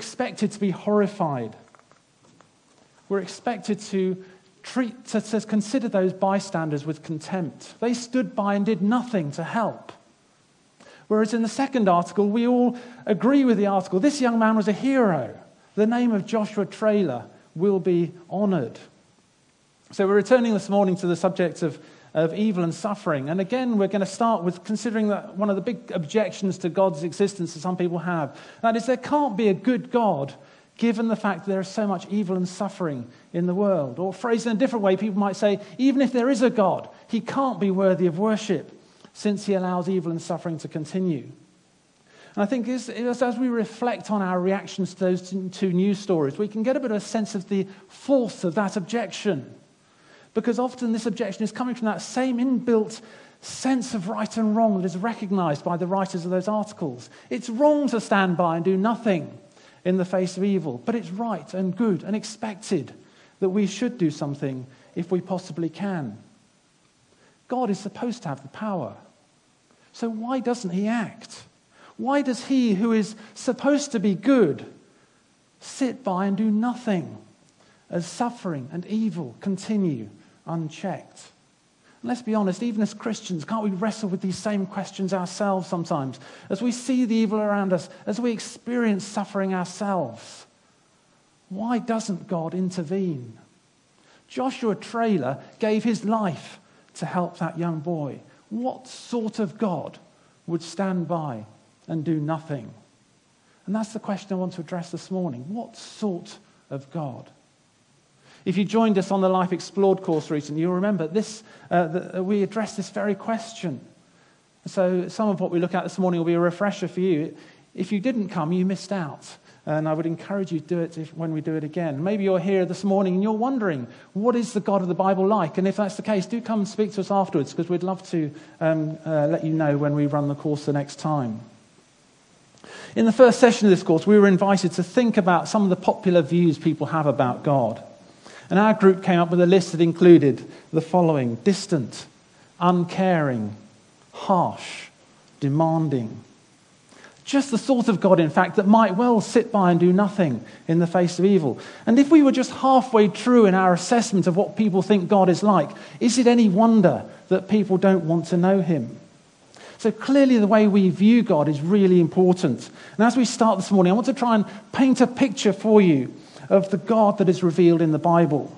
expected to be horrified. We're expected to treat, to, to consider those bystanders with contempt. They stood by and did nothing to help. Whereas in the second article, we all agree with the article. This young man was a hero. The name of Joshua Traylor will be honored. So we're returning this morning to the subject of, of evil and suffering. And again, we're going to start with considering that one of the big objections to God's existence that some people have. That is, there can't be a good God given the fact that there is so much evil and suffering in the world. Or phrased in a different way, people might say, even if there is a God, he can't be worthy of worship since he allows evil and suffering to continue. And I think as, as, we reflect on our reactions to those two news stories, we can get a bit of a sense of the force of that objection. Because often this objection is coming from that same inbuilt sense of right and wrong that is recognized by the writers of those articles. It's wrong to stand by and do nothing in the face of evil, but it's right and good and expected that we should do something if we possibly can. God is supposed to have the power. So why doesn't he act? Why does he, who is supposed to be good, sit by and do nothing as suffering and evil continue unchecked? And let's be honest, even as Christians, can't we wrestle with these same questions ourselves sometimes? As we see the evil around us, as we experience suffering ourselves, why doesn't God intervene? Joshua Traylor gave his life to help that young boy. What sort of God would stand by and do nothing? And that's the question I want to address this morning. What sort of God? If you joined us on the Life Explored course recently, you'll remember this, uh, the, uh, we addressed this very question. So, some of what we look at this morning will be a refresher for you. If you didn't come, you missed out. And I would encourage you to do it if, when we do it again. Maybe you're here this morning and you're wondering, what is the God of the Bible like? And if that's the case, do come and speak to us afterwards because we'd love to um, uh, let you know when we run the course the next time. In the first session of this course, we were invited to think about some of the popular views people have about God. And our group came up with a list that included the following distant, uncaring, harsh, demanding, just the sort of God, in fact, that might well sit by and do nothing in the face of evil. And if we were just halfway true in our assessment of what people think God is like, is it any wonder that people don't want to know him? So clearly, the way we view God is really important. And as we start this morning, I want to try and paint a picture for you of the God that is revealed in the Bible,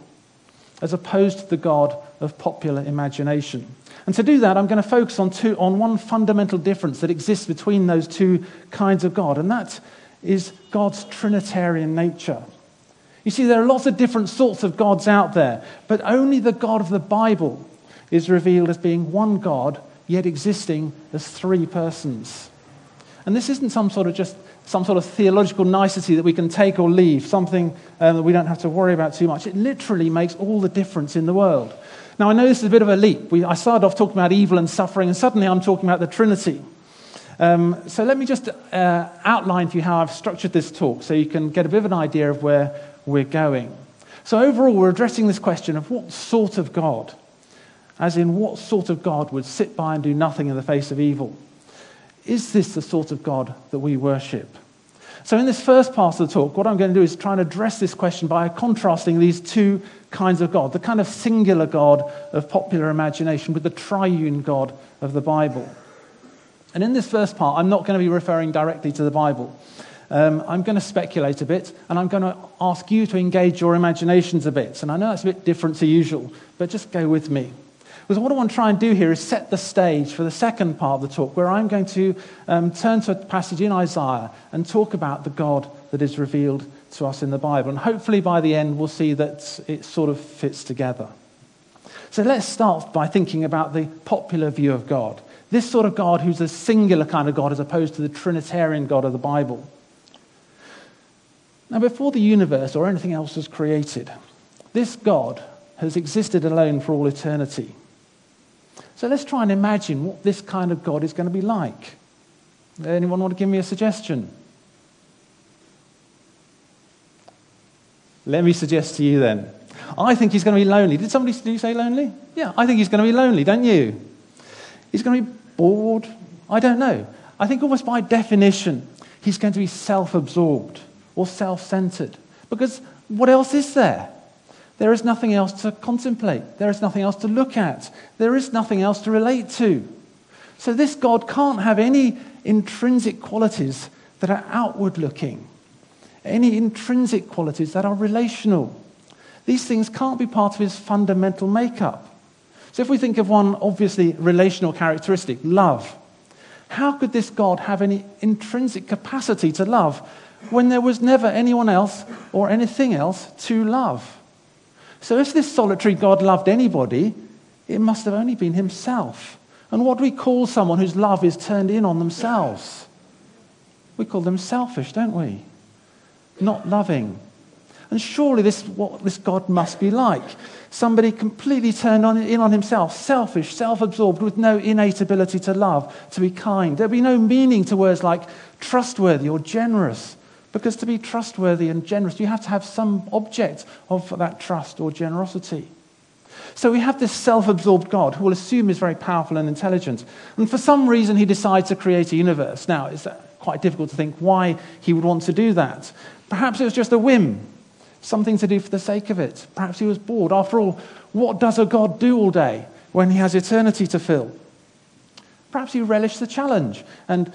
as opposed to the God of popular imagination. And to do that, I'm going to focus on, two, on one fundamental difference that exists between those two kinds of God, and that is God's Trinitarian nature. You see, there are lots of different sorts of gods out there, but only the God of the Bible is revealed as being one God, yet existing as three persons. And this isn't some sort of just some sort of theological nicety that we can take or leave, something um, that we don't have to worry about too much. It literally makes all the difference in the world. Now, I know this is a bit of a leap. We, I started off talking about evil and suffering, and suddenly I'm talking about the Trinity. Um, so let me just uh, outline for you how I've structured this talk so you can get a bit of an idea of where we're going. So, overall, we're addressing this question of what sort of God, as in what sort of God would sit by and do nothing in the face of evil. Is this the sort of God that we worship? So, in this first part of the talk, what I'm going to do is try and address this question by contrasting these two kinds of God the kind of singular God of popular imagination with the triune God of the Bible. And in this first part, I'm not going to be referring directly to the Bible. Um, I'm going to speculate a bit, and I'm going to ask you to engage your imaginations a bit. And I know that's a bit different to usual, but just go with me. Because what I want to try and do here is set the stage for the second part of the talk, where I'm going to um, turn to a passage in Isaiah and talk about the God that is revealed to us in the Bible. And hopefully by the end, we'll see that it sort of fits together. So let's start by thinking about the popular view of God. This sort of God who's a singular kind of God as opposed to the Trinitarian God of the Bible. Now, before the universe or anything else was created, this God has existed alone for all eternity. So let's try and imagine what this kind of God is going to be like. Anyone want to give me a suggestion? Let me suggest to you then. I think he's going to be lonely. Did somebody did you say lonely? Yeah, I think he's going to be lonely, don't you? He's going to be bored. I don't know. I think almost by definition, he's going to be self absorbed. or self centered. Because what else is there? There is nothing else to contemplate. There is nothing else to look at. There is nothing else to relate to. So, this God can't have any intrinsic qualities that are outward looking, any intrinsic qualities that are relational. These things can't be part of his fundamental makeup. So, if we think of one obviously relational characteristic, love, how could this God have any intrinsic capacity to love when there was never anyone else or anything else to love? So, if this solitary God loved anybody, it must have only been himself. And what do we call someone whose love is turned in on themselves? We call them selfish, don't we? Not loving. And surely this what this God must be like. Somebody completely turned on, in on himself, selfish, self absorbed, with no innate ability to love, to be kind. There'd be no meaning to words like trustworthy or generous. Because to be trustworthy and generous, you have to have some object of that trust or generosity. So we have this self absorbed God who will assume is very powerful and intelligent. And for some reason, he decides to create a universe. Now, it's quite difficult to think why he would want to do that. Perhaps it was just a whim something to do for the sake of it. Perhaps he was bored. After all, what does a God do all day when he has eternity to fill? Perhaps he relished the challenge, and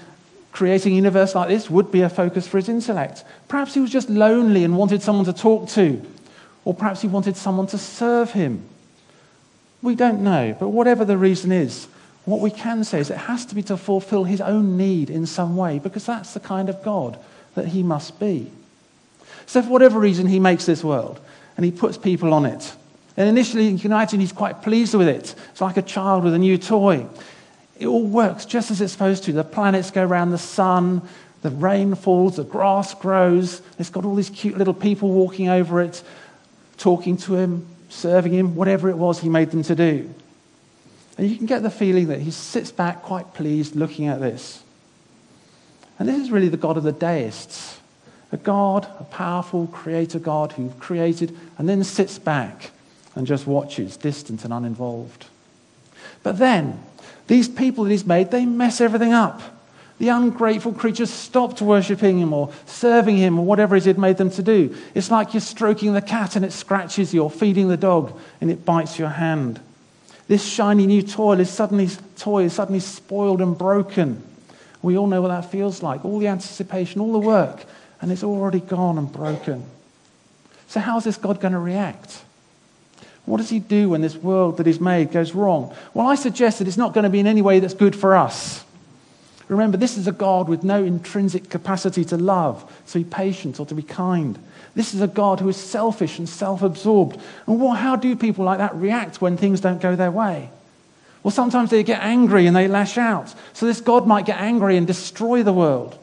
creating a universe like this would be a focus for his intellect. Perhaps he was just lonely and wanted someone to talk to, or perhaps he wanted someone to serve him. We don't know, but whatever the reason is, what we can say is it has to be to fulfill his own need in some way, because that's the kind of God that he must be. So, for whatever reason, he makes this world and he puts people on it. And initially, you can imagine he's quite pleased with it. It's like a child with a new toy. It all works just as it's supposed to. The planets go around the sun, the rain falls, the grass grows. It's got all these cute little people walking over it, talking to him, serving him, whatever it was he made them to do. And you can get the feeling that he sits back quite pleased looking at this. And this is really the God of the deists. A God, a powerful creator God who created and then sits back and just watches, distant and uninvolved. But then, these people that he's made, they mess everything up. The ungrateful creatures stopped worshipping him or serving him or whatever it had made them to do. It's like you're stroking the cat and it scratches you, or feeding the dog and it bites your hand. This shiny new toy is suddenly, toy is suddenly spoiled and broken. We all know what that feels like. All the anticipation, all the work, and it's already gone and broken. So, how's this God going to react? What does he do when this world that he's made goes wrong? Well, I suggest that it's not going to be in any way that's good for us. Remember, this is a God with no intrinsic capacity to love, to be patient, or to be kind. This is a God who is selfish and self absorbed. And what, how do people like that react when things don't go their way? Well, sometimes they get angry and they lash out. So this God might get angry and destroy the world.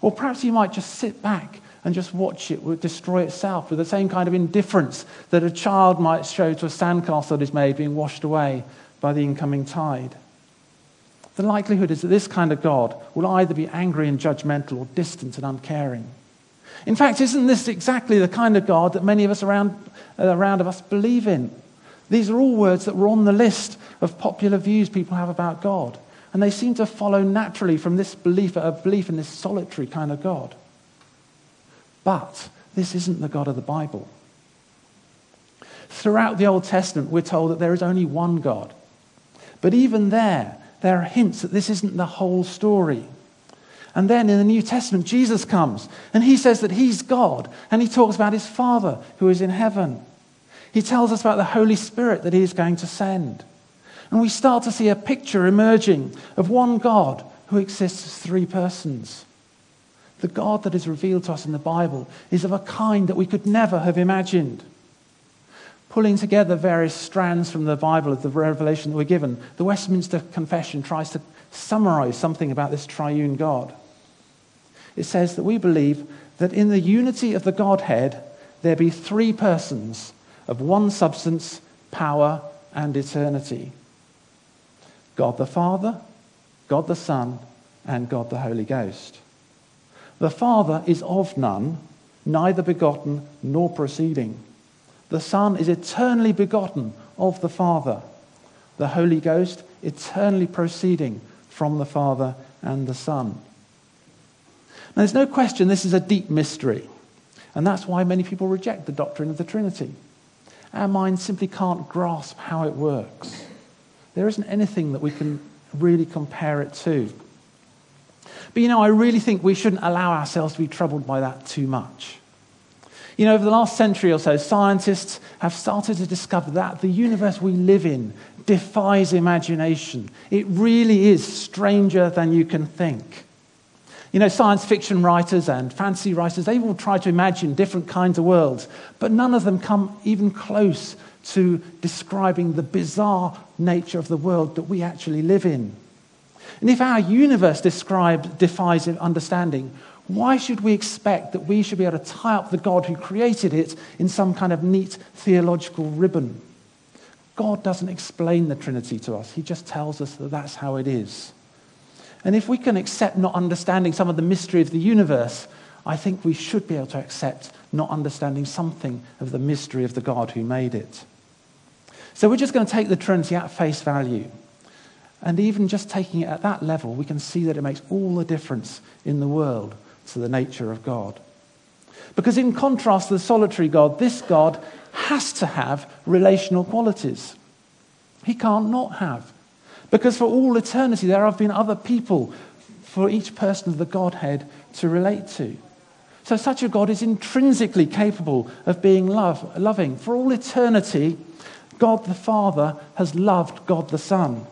Or perhaps he might just sit back and just watch it destroy itself with the same kind of indifference that a child might show to a sandcastle that is made being washed away by the incoming tide. The likelihood is that this kind of God will either be angry and judgmental or distant and uncaring. In fact, isn't this exactly the kind of God that many of us around, uh, around of us believe in? These are all words that were on the list of popular views people have about God. And they seem to follow naturally from this belief, a belief in this solitary kind of God. But this isn't the God of the Bible. Throughout the Old Testament, we're told that there is only one God. But even there, there are hints that this isn't the whole story. And then in the New Testament, Jesus comes and he says that he's God and he talks about his Father who is in heaven. He tells us about the Holy Spirit that he is going to send. And we start to see a picture emerging of one God who exists as three persons. The God that is revealed to us in the Bible is of a kind that we could never have imagined. Pulling together various strands from the Bible of the revelation that we're given, the Westminster Confession tries to summarize something about this triune God. It says that we believe that in the unity of the Godhead, there be three persons of one substance, power, and eternity. God the Father, God the Son, and God the Holy Ghost. The Father is of none, neither begotten nor proceeding. The Son is eternally begotten of the Father. The Holy Ghost eternally proceeding from the Father and the Son. Now, there's no question this is a deep mystery. And that's why many people reject the doctrine of the Trinity. Our minds simply can't grasp how it works. There isn't anything that we can really compare it to. But you know, I really think we shouldn't allow ourselves to be troubled by that too much. You know, over the last century or so, scientists have started to discover that the universe we live in defies imagination. It really is stranger than you can think. You know, science fiction writers and fantasy writers, they've all tried to imagine different kinds of worlds, but none of them come even close to describing the bizarre nature of the world that we actually live in. And if our universe described, defies understanding, why should we expect that we should be able to tie up the God who created it in some kind of neat theological ribbon? God doesn't explain the Trinity to us, He just tells us that that's how it is. And if we can accept not understanding some of the mystery of the universe, I think we should be able to accept not understanding something of the mystery of the God who made it. So we're just going to take the Trinity at face value. And even just taking it at that level, we can see that it makes all the difference in the world to the nature of God. Because, in contrast to the solitary God, this God has to have relational qualities. He can't not have. Because for all eternity, there have been other people for each person of the Godhead to relate to. So, such a God is intrinsically capable of being love, loving. For all eternity, God the Father has loved God the Son.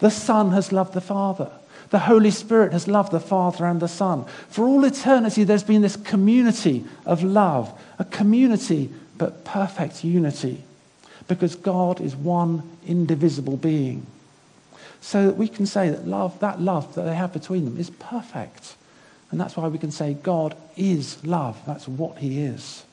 The Son has loved the Father. The Holy Spirit has loved the Father and the Son. For all eternity, there's been this community of love, a community but perfect unity, because God is one indivisible being. So that we can say that love, that love that they have between them, is perfect. And that's why we can say God is love. That's what He is.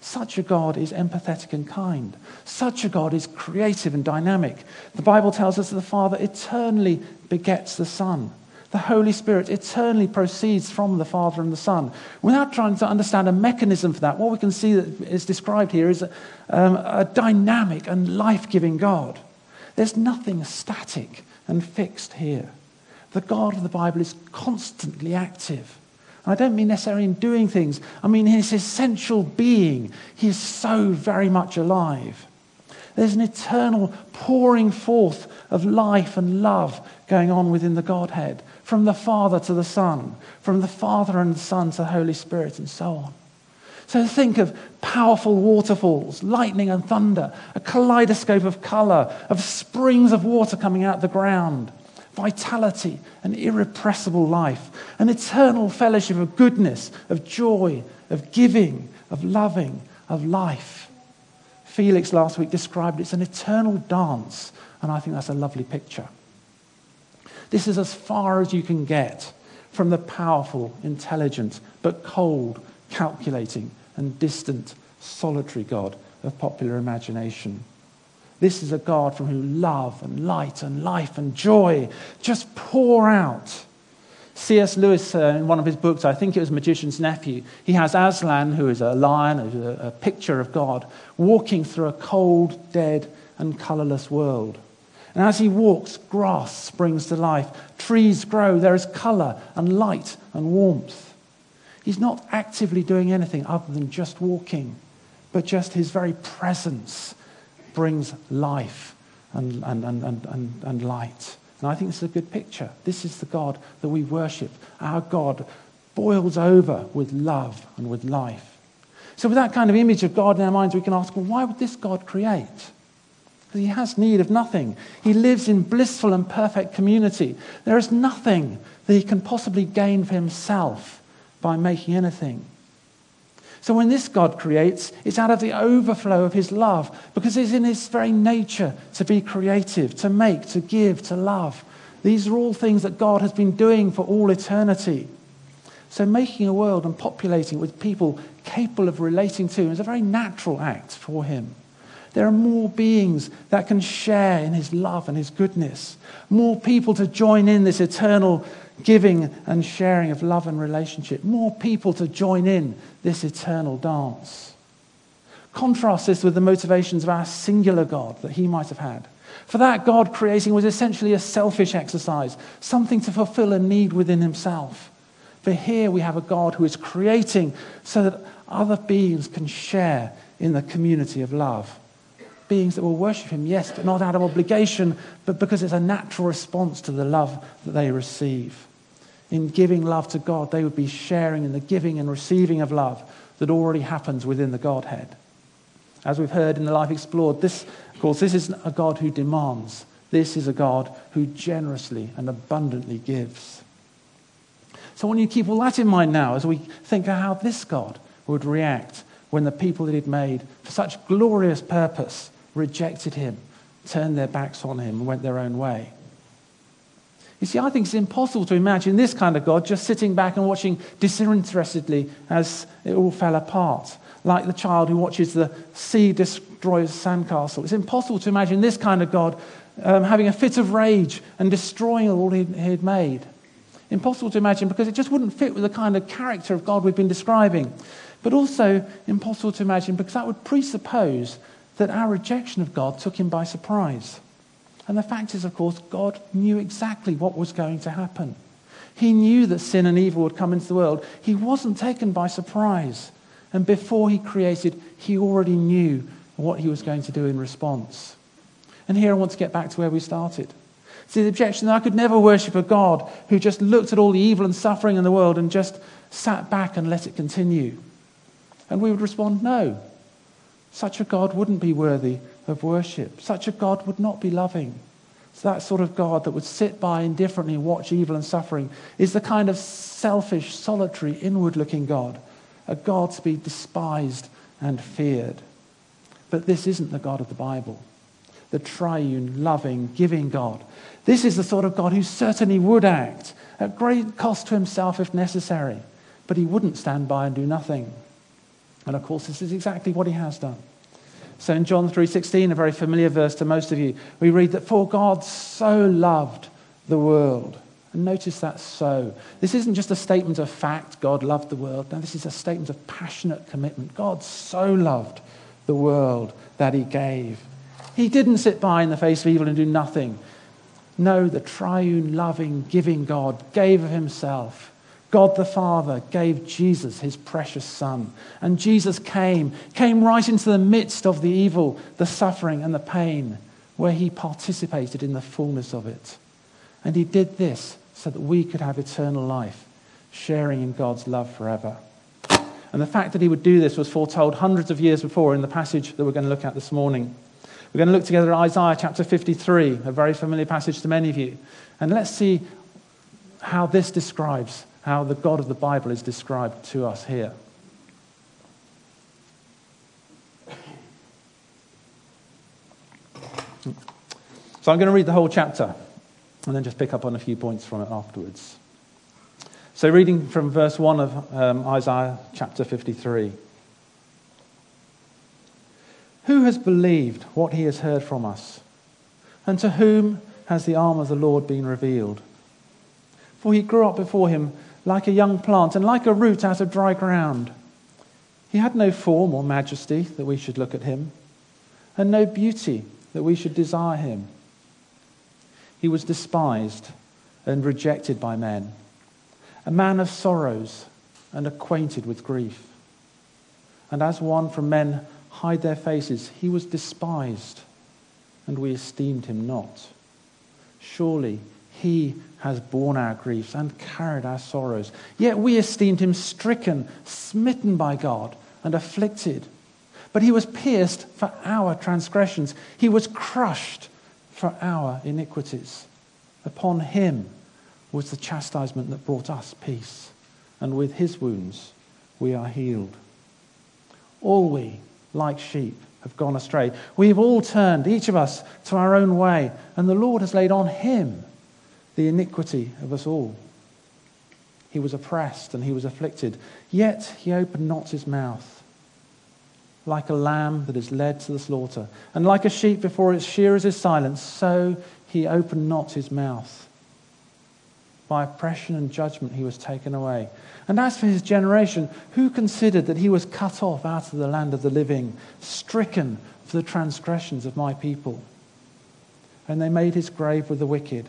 Such a God is empathetic and kind. Such a God is creative and dynamic. The Bible tells us that the Father eternally begets the Son. The Holy Spirit eternally proceeds from the Father and the Son. Without trying to understand a mechanism for that, what we can see that is described here is a, um, a dynamic and life giving God. There's nothing static and fixed here. The God of the Bible is constantly active. I don't mean necessarily in doing things, I mean his essential being. He is so very much alive. There's an eternal pouring forth of life and love going on within the Godhead, from the Father to the Son, from the Father and the Son to the Holy Spirit, and so on. So think of powerful waterfalls, lightning and thunder, a kaleidoscope of color, of springs of water coming out of the ground, vitality, an irrepressible life, an eternal fellowship of goodness, of joy, of giving, of loving, of life. Felix last week described it as an eternal dance, and I think that's a lovely picture. This is as far as you can get from the powerful, intelligent, but cold, calculating, and distant, solitary God of popular imagination. This is a God from whom love and light and life and joy just pour out. C.S. Lewis, uh, in one of his books, I think it was Magician's Nephew, he has Aslan, who is a lion, a, a picture of God, walking through a cold, dead, and colorless world. And as he walks, grass springs to life, trees grow, there is color and light and warmth. He's not actively doing anything other than just walking, but just his very presence brings life and, and, and, and, and, light. And I think this is a good picture. This is the God that we worship. Our God boils over with love and with life. So, with that kind of image of God in our minds, we can ask, well, why would this God create? Because he has need of nothing. He lives in blissful and perfect community. There is nothing that he can possibly gain for himself by making anything. So when this God creates, it's out of the overflow of his love because it's in his very nature to be creative, to make, to give, to love. These are all things that God has been doing for all eternity. So making a world and populating it with people capable of relating to is a very natural act for him. There are more beings that can share in his love and his goodness, more people to join in this eternal giving and sharing of love and relationship, more people to join in this eternal dance. Contrast this with the motivations of our singular God that he might have had. For that, God creating was essentially a selfish exercise, something to fulfill a need within himself. For here we have a God who is creating so that other beings can share in the community of love. Beings that will worship him, yes, but not out of obligation, but because it's a natural response to the love that they receive. In giving love to God, they would be sharing in the giving and receiving of love that already happens within the Godhead. As we've heard in the Life Explored, this, of course, this isn't a God who demands. This is a God who generously and abundantly gives. So I want you to keep all that in mind now as we think of how this God would react when the people that he'd made for such glorious purpose rejected him, turned their backs on him, and went their own way. You see, I think it's impossible to imagine this kind of God just sitting back and watching disinterestedly as it all fell apart, like the child who watches the sea destroy his sandcastle. It's impossible to imagine this kind of God um, having a fit of rage and destroying all he had made. Impossible to imagine because it just wouldn't fit with the kind of character of God we've been describing. But also impossible to imagine because that would presuppose that our rejection of God took him by surprise. And the fact is, of course, God knew exactly what was going to happen. He knew that sin and evil would come into the world. He wasn't taken by surprise. And before he created, he already knew what he was going to do in response. And here I want to get back to where we started. See, the objection that I could never worship a God who just looked at all the evil and suffering in the world and just sat back and let it continue. And we would respond, no. Such a God wouldn't be worthy of worship. Such a God would not be loving. So that sort of God that would sit by indifferently and watch evil and suffering is the kind of selfish, solitary, inward looking God, a God to be despised and feared. But this isn't the God of the Bible, the triune, loving, giving God. This is the sort of God who certainly would act at great cost to himself if necessary, but he wouldn't stand by and do nothing. And of course, this is exactly what he has done. So in John 3:16, a very familiar verse to most of you, we read that for God so loved the world. And notice that so. This isn't just a statement of fact, God loved the world. No, this is a statement of passionate commitment. God so loved the world that he gave. He didn't sit by in the face of evil and do nothing. No, the triune, loving, giving God gave of himself God the Father gave Jesus his precious Son. And Jesus came, came right into the midst of the evil, the suffering, and the pain, where he participated in the fullness of it. And he did this so that we could have eternal life, sharing in God's love forever. And the fact that he would do this was foretold hundreds of years before in the passage that we're going to look at this morning. We're going to look together at Isaiah chapter 53, a very familiar passage to many of you. And let's see how this describes how the God of the Bible is described to us here. So I'm going to read the whole chapter and then just pick up on a few points from it afterwards. So, reading from verse 1 of um, Isaiah chapter 53. Who has believed what he has heard from us? And to whom has the arm of the Lord been revealed? For he grew up before him like a young plant and like a root out of dry ground. He had no form or majesty that we should look at him, and no beauty that we should desire him. He was despised and rejected by men, a man of sorrows and acquainted with grief. And as one from men hide their faces, he was despised, and we esteemed him not. Surely he has borne our griefs and carried our sorrows. Yet we esteemed him stricken, smitten by God, and afflicted. But he was pierced for our transgressions, he was crushed for our iniquities. Upon him was the chastisement that brought us peace, and with his wounds we are healed. All we, like sheep, have gone astray. We have all turned, each of us, to our own way, and the Lord has laid on him the iniquity of us all. He was oppressed and he was afflicted, yet he opened not his mouth. Like a lamb that is led to the slaughter, and like a sheep before its shearers is silent, so he opened not his mouth. By oppression and judgment he was taken away. And as for his generation, who considered that he was cut off out of the land of the living, stricken for the transgressions of my people? And they made his grave with the wicked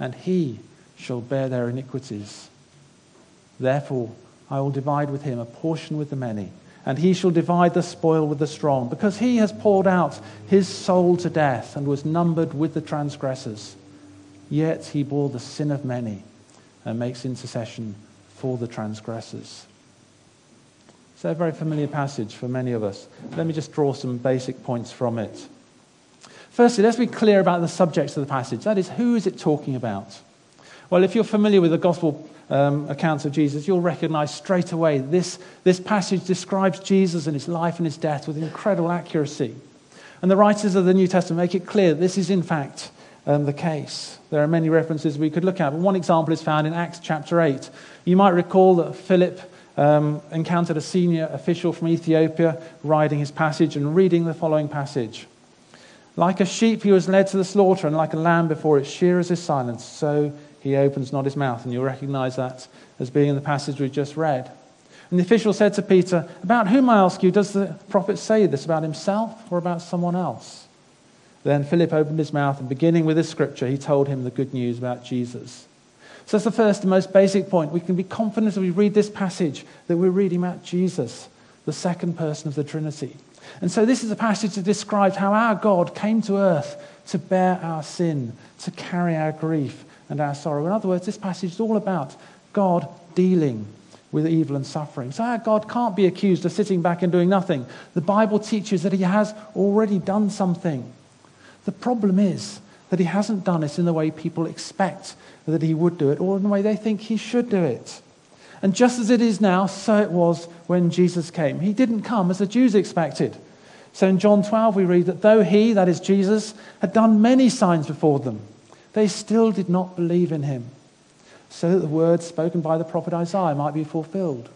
and he shall bear their iniquities. Therefore, I will divide with him a portion with the many and he shall divide the spoil with the strong, because he has poured out his soul to death and was numbered with the transgressors. Yet he bore the sin of many and makes intercession for the transgressors. It's a very familiar passage for many of us. Let me just draw some basic points from it. Firstly, let's be clear about the subject of the passage. That is, who is it talking about? Well, if you're familiar with the gospel um, accounts of Jesus, you'll recognize straight away this, this passage describes Jesus and his life and his death with incredible accuracy. And the writers of the New Testament make it clear this is, in fact, um, the case. There are many references we could look at, but one example is found in Acts chapter 8. You might recall that Philip um, encountered a senior official from Ethiopia writing his passage and reading the following passage. Like a sheep, he was led to the slaughter, and like a lamb before its shearers is silenced, so he opens not his mouth. And you'll recognize that as being in the passage we've just read. And the official said to Peter, About whom, I ask you, does the prophet say this? About himself or about someone else? Then Philip opened his mouth, and beginning with this scripture, he told him the good news about Jesus. So that's the first and most basic point. We can be confident as we read this passage that we're reading about Jesus, the second person of the Trinity. And so this is a passage that describes how our God came to earth to bear our sin, to carry our grief, and our sorrow. In other words, this passage is all about God dealing with evil and suffering. So our God can't be accused of sitting back and doing nothing. The Bible teaches that he has already done something. The problem is that he hasn't done it in the way people expect that he would do it or in the way they think he should do it. And just as it is now, so it was when Jesus came. He didn't come as the Jews expected. So in John 12, we read that though he, that is Jesus, had done many signs before them, they still did not believe in him, so that the words spoken by the prophet Isaiah might be fulfilled.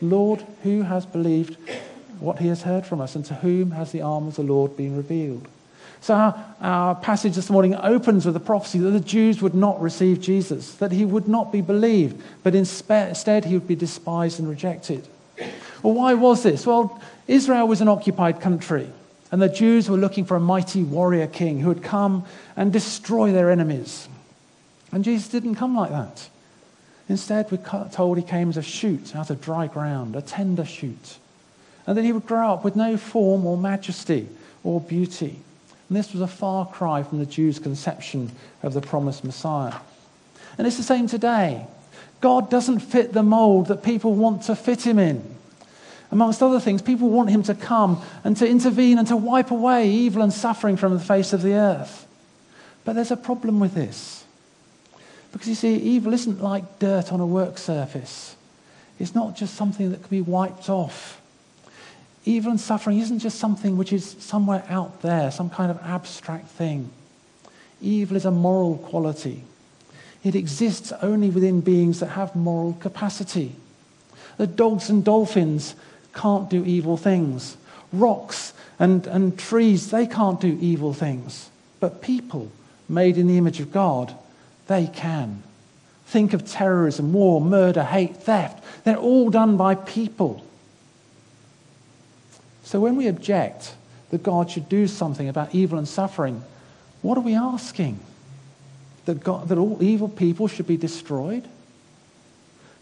Lord, who has believed what he has heard from us, and to whom has the arm of the Lord been revealed? So, our, our, passage this morning opens with a prophecy that the Jews would not receive Jesus, that he would not be believed, but instead he would be despised and rejected. Well, why was this? Well, Israel was an occupied country. And the Jews were looking for a mighty warrior king who would come and destroy their enemies. And Jesus didn't come like that. Instead, we're told he came as a shoot out of dry ground, a tender shoot. And that he would grow up with no form or majesty or beauty. And this was a far cry from the Jews' conception of the promised Messiah. And it's the same today. God doesn't fit the mold that people want to fit him in. Amongst other things, people want him to come and to intervene and to wipe away evil and suffering from the face of the earth. But there's a problem with this. Because you see, evil isn't like dirt on a work surface, it's not just something that can be wiped off. Evil and suffering isn't just something which is somewhere out there, some kind of abstract thing. Evil is a moral quality. It exists only within beings that have moral capacity. The dogs and dolphins can't do evil things. Rocks and, and trees, they can't do evil things. But people made in the image of God, they can. Think of terrorism, war, murder, hate, theft. They're all done by people. So when we object that God should do something about evil and suffering, what are we asking? That, God, that all evil people should be destroyed?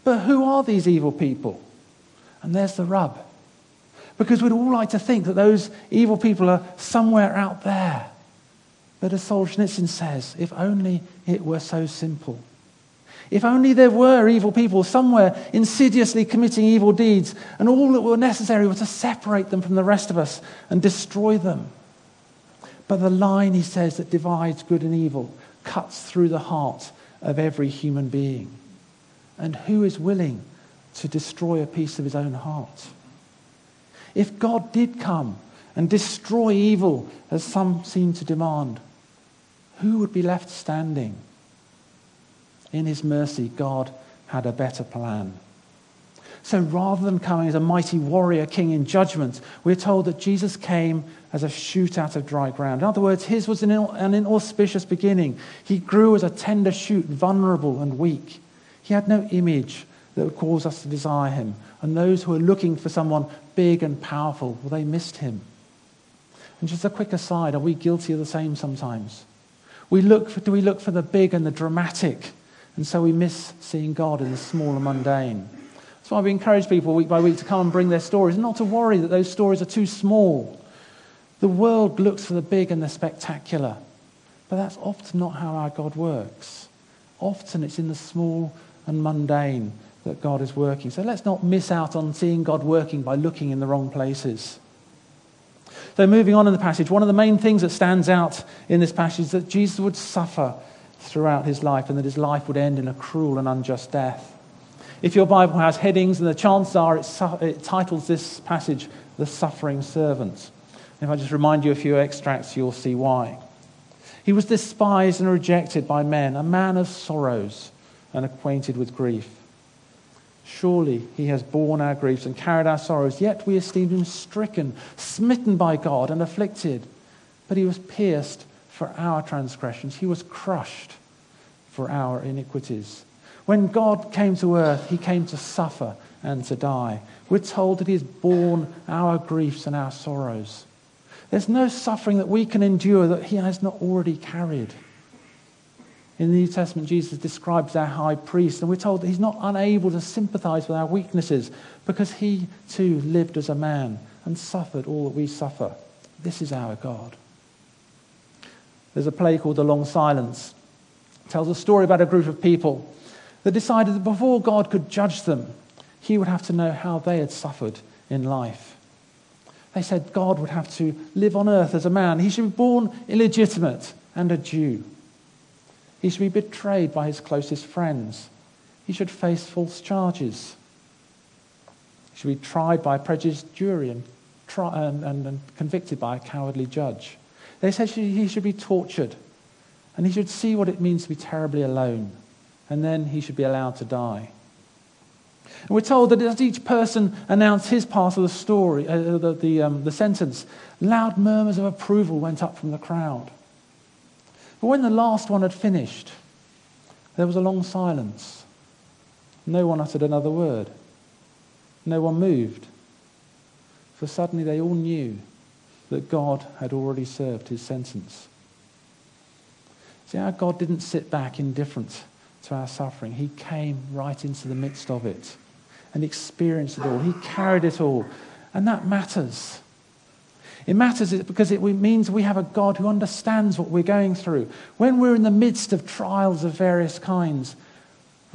But who are these evil people? And there's the rub. Because we'd all like to think that those evil people are somewhere out there. But as Solzhenitsyn says, if only it were so simple. If only there were evil people somewhere insidiously committing evil deeds, and all that were necessary was to separate them from the rest of us and destroy them. But the line, he says, that divides good and evil cuts through the heart of every human being. And who is willing to destroy a piece of his own heart. If God did come and destroy evil, as some seem to demand, who would be left standing? In his mercy, God had a better plan. So rather than coming as a mighty warrior king in judgment, we're told that Jesus came as a shoot out of dry ground. In other words, his was an, an inauspicious beginning. He grew as a tender shoot, vulnerable and weak. He had no image that would cause us to desire him. And those who are looking for someone big and powerful, well, they missed him. And just a quick aside, are we guilty of the same sometimes? We look for, do we look for the big and the dramatic? And so we miss seeing God in the small and mundane. That's why we encourage people week by week to come and bring their stories, and not to worry that those stories are too small. The world looks for the big and the spectacular, but that's often not how our God works. Often it's in the small and mundane that God is working. So let's not miss out on seeing God working by looking in the wrong places. So, moving on in the passage, one of the main things that stands out in this passage is that Jesus would suffer throughout his life and that his life would end in a cruel and unjust death. If your Bible has headings, and the chances are it titles this passage, The Suffering Servant. If I just remind you a few extracts, you'll see why. He was despised and rejected by men, a man of sorrows and acquainted with grief. Surely he has borne our griefs and carried our sorrows, yet we esteemed him stricken, smitten by God, and afflicted. But he was pierced for our transgressions, he was crushed for our iniquities. When God came to earth, he came to suffer and to die. We're told that he has borne our griefs and our sorrows. There's no suffering that we can endure that he has not already carried. In the New Testament, Jesus describes our high priest, and we're told that he's not unable to sympathize with our weaknesses because he too lived as a man and suffered all that we suffer. This is our God. There's a play called The Long Silence. It tells a story about a group of people that decided that before God could judge them, he would have to know how they had suffered in life. They said God would have to live on earth as a man. He should be born illegitimate and a Jew. He should be betrayed by his closest friends. He should face false charges. He should be tried by a prejudiced jury and, and, and, and convicted by a cowardly judge. They said he should be tortured and he should see what it means to be terribly alone and then he should be allowed to die. And we're told that as each person announced his part of the story, uh, the, the, um, the sentence, loud murmurs of approval went up from the crowd. But when the last one had finished, there was a long silence. No one uttered another word. No one moved. For suddenly they all knew that God had already served his sentence. See, our God didn't sit back indifferent to our suffering. He came right into the midst of it and experienced it all. He carried it all. And that matters. It matters because it means we have a God who understands what we're going through. When we're in the midst of trials of various kinds,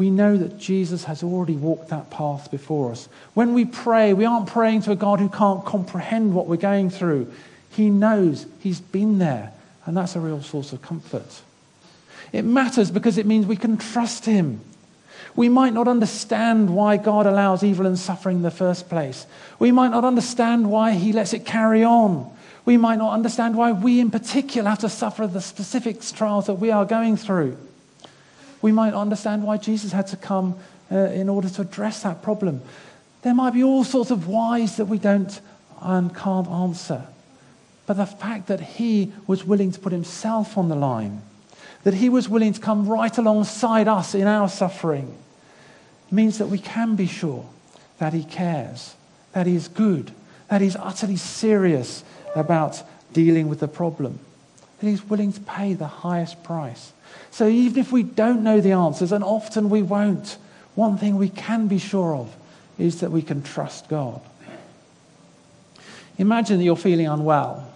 we know that Jesus has already walked that path before us. When we pray, we aren't praying to a God who can't comprehend what we're going through. He knows, He's been there, and that's a real source of comfort. It matters because it means we can trust Him. We might not understand why God allows evil and suffering in the first place. We might not understand why He lets it carry on. We might not understand why we, in particular, have to suffer the specific trials that we are going through. We might understand why Jesus had to come uh, in order to address that problem. There might be all sorts of whys that we don't and can't answer. But the fact that He was willing to put Himself on the line that he was willing to come right alongside us in our suffering, means that we can be sure that he cares, that he is good, that he's utterly serious about dealing with the problem, that he's willing to pay the highest price. So even if we don't know the answers, and often we won't, one thing we can be sure of is that we can trust God. Imagine that you're feeling unwell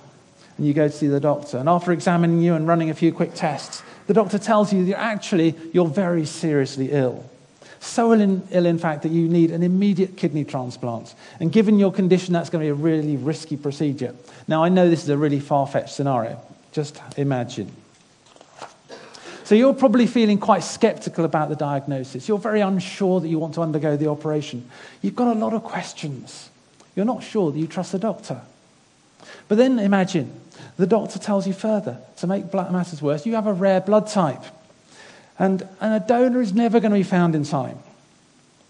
and you go to see the doctor, and after examining you and running a few quick tests, the doctor tells you that actually you're very seriously ill. So Ill Ill, in fact, that you need an immediate kidney transplant. And given your condition, that's going to be a really risky procedure. Now, I know this is a really far fetched scenario. Just imagine. So, you're probably feeling quite skeptical about the diagnosis. You're very unsure that you want to undergo the operation. You've got a lot of questions. You're not sure that you trust the doctor. But then imagine the doctor tells you further to make matters worse, you have a rare blood type. And, and a donor is never going to be found in time.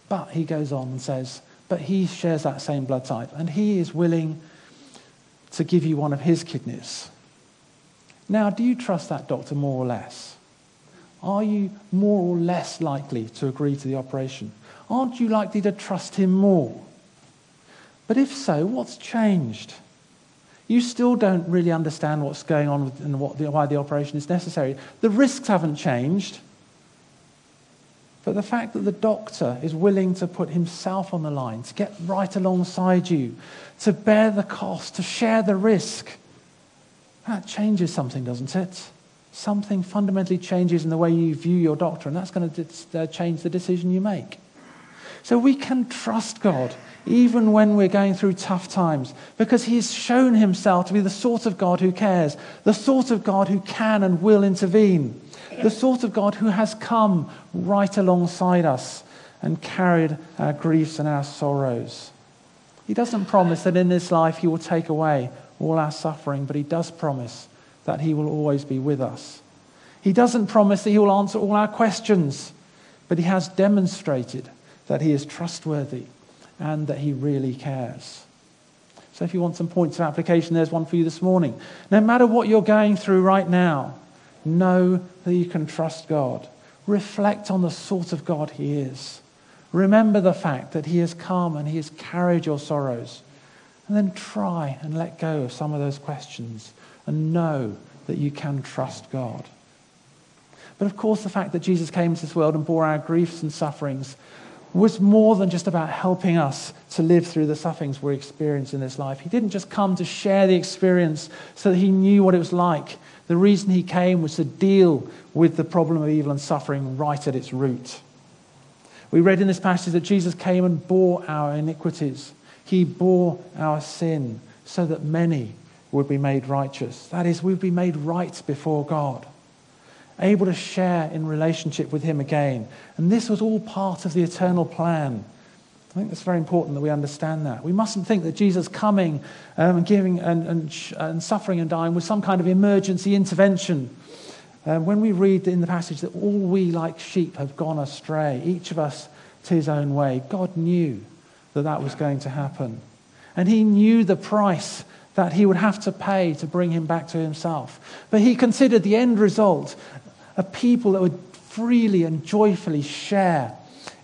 But he goes on and says, but he shares that same blood type, and he is willing to give you one of his kidneys. Now, do you trust that doctor more or less? Are you more or less likely to agree to the operation? Aren't you likely to trust him more? But if so, what's changed? You still don't really understand what's going on and what the, why the operation is necessary. The risks haven't changed. But the fact that the doctor is willing to put himself on the line, to get right alongside you, to bear the cost, to share the risk, that changes something, doesn't it? Something fundamentally changes in the way you view your doctor, and that's going to uh, change the decision you make. So we can trust God even when we're going through tough times because He has shown Himself to be the sort of God who cares, the sort of God who can and will intervene, the sort of God who has come right alongside us and carried our griefs and our sorrows. He doesn't promise that in this life He will take away all our suffering, but He does promise that He will always be with us. He doesn't promise that He will answer all our questions, but He has demonstrated that He is trustworthy and that He really cares. So, if you want some points of application, there's one for you this morning. No matter what you're going through right now, know that you can trust God. Reflect on the sort of God He is. Remember the fact that He has come and He has carried your sorrows. And then try and let go of some of those questions and know that you can trust God. But of course, the fact that Jesus came into this world and bore our griefs and sufferings was more than just about helping us to live through the sufferings we experience in this life. He didn't just come to share the experience so that he knew what it was like. The reason he came was to deal with the problem of evil and suffering right at its root. We read in this passage that Jesus came and bore our iniquities. He bore our sin so that many would be made righteous. That is, we'd be made right before God able to share in relationship with Him again. And this was all part of the eternal plan. I think it's very important that we understand that. We mustn't think that Jesus coming um, and giving and, and, and, suffering and dying was some kind of emergency intervention. Um, when we read in the passage that all we like sheep have gone astray, each of us to his own way, God knew that that was going to happen. And he knew the price that he would have to pay to bring him back to himself. But he considered the end result a people that would freely and joyfully share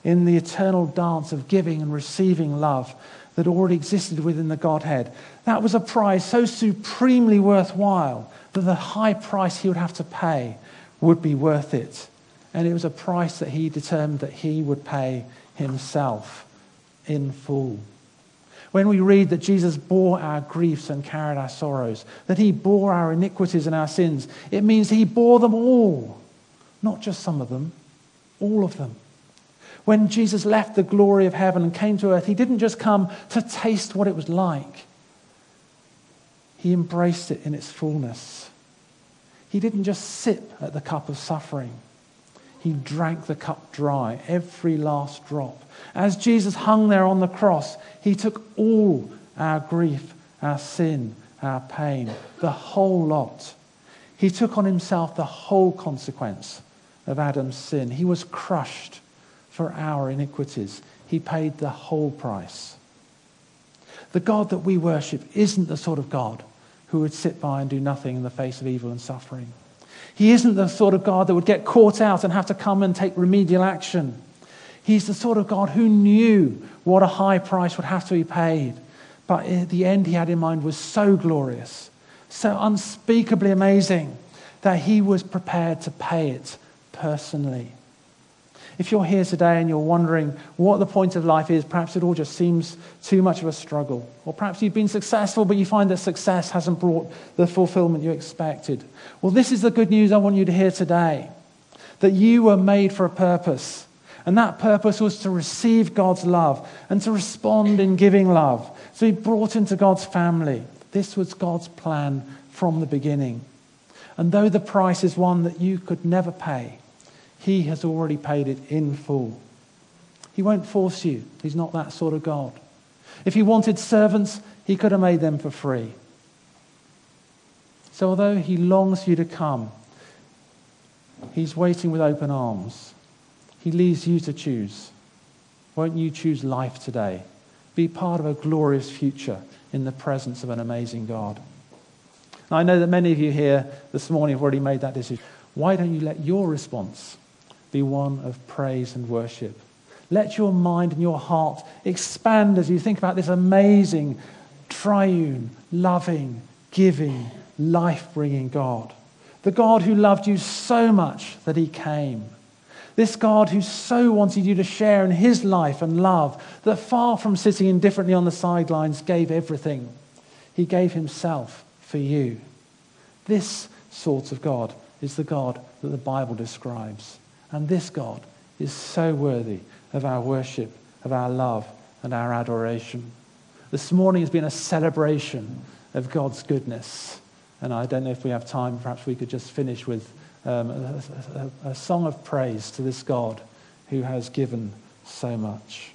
in the eternal dance of giving and receiving love that already existed within the Godhead. That was a prize so supremely worthwhile that the high price he would have to pay would be worth it. And it was a price that he determined that he would pay himself in full. When we read that Jesus bore our griefs and carried our sorrows, that he bore our iniquities and our sins, it means he bore them all. Not just some of them, all of them. When Jesus left the glory of heaven and came to earth, he didn't just come to taste what it was like, he embraced it in its fullness. He didn't just sip at the cup of suffering. He drank the cup dry, every last drop. As Jesus hung there on the cross, he took all our grief, our sin, our pain, the whole lot. He took on himself the whole consequence of Adam's sin. He was crushed for our iniquities. He paid the whole price. The God that we worship isn't the sort of God who would sit by and do nothing in the face of evil and suffering. He isn't the sort of God that would get caught out and have to come and take remedial action. He's the sort of God who knew what a high price would have to be paid. But the end he had in mind was so glorious, so unspeakably amazing, that he was prepared to pay it personally. If you're here today and you're wondering what the point of life is, perhaps it all just seems too much of a struggle. Or perhaps you've been successful, but you find that success hasn't brought the fulfillment you expected. Well, this is the good news I want you to hear today that you were made for a purpose. And that purpose was to receive God's love and to respond in giving love. So be brought into God's family. This was God's plan from the beginning. And though the price is one that you could never pay, he has already paid it in full. He won't force you. He's not that sort of God. If he wanted servants, he could have made them for free. So, although he longs for you to come, He's waiting with open arms. He leaves you to choose. Won't you choose life today? Be part of a glorious future in the presence of an amazing God. Now, I know that many of you here this morning have already made that decision. Why don't you let your response be one of praise and worship? Let your mind and your heart expand as you think about this amazing, triune, loving, giving, life bringing God. The God who loved you so much that he came. This God who so wanted you to share in his life and love that far from sitting indifferently on the sidelines, gave everything. He gave himself for you. This sort of God is the God that the Bible describes. And this God is so worthy of our worship, of our love, and our adoration. This morning has been a celebration of God's goodness. And I don't know if we have time, perhaps we could just finish with um, a, a, a song of praise to this God who has given so much.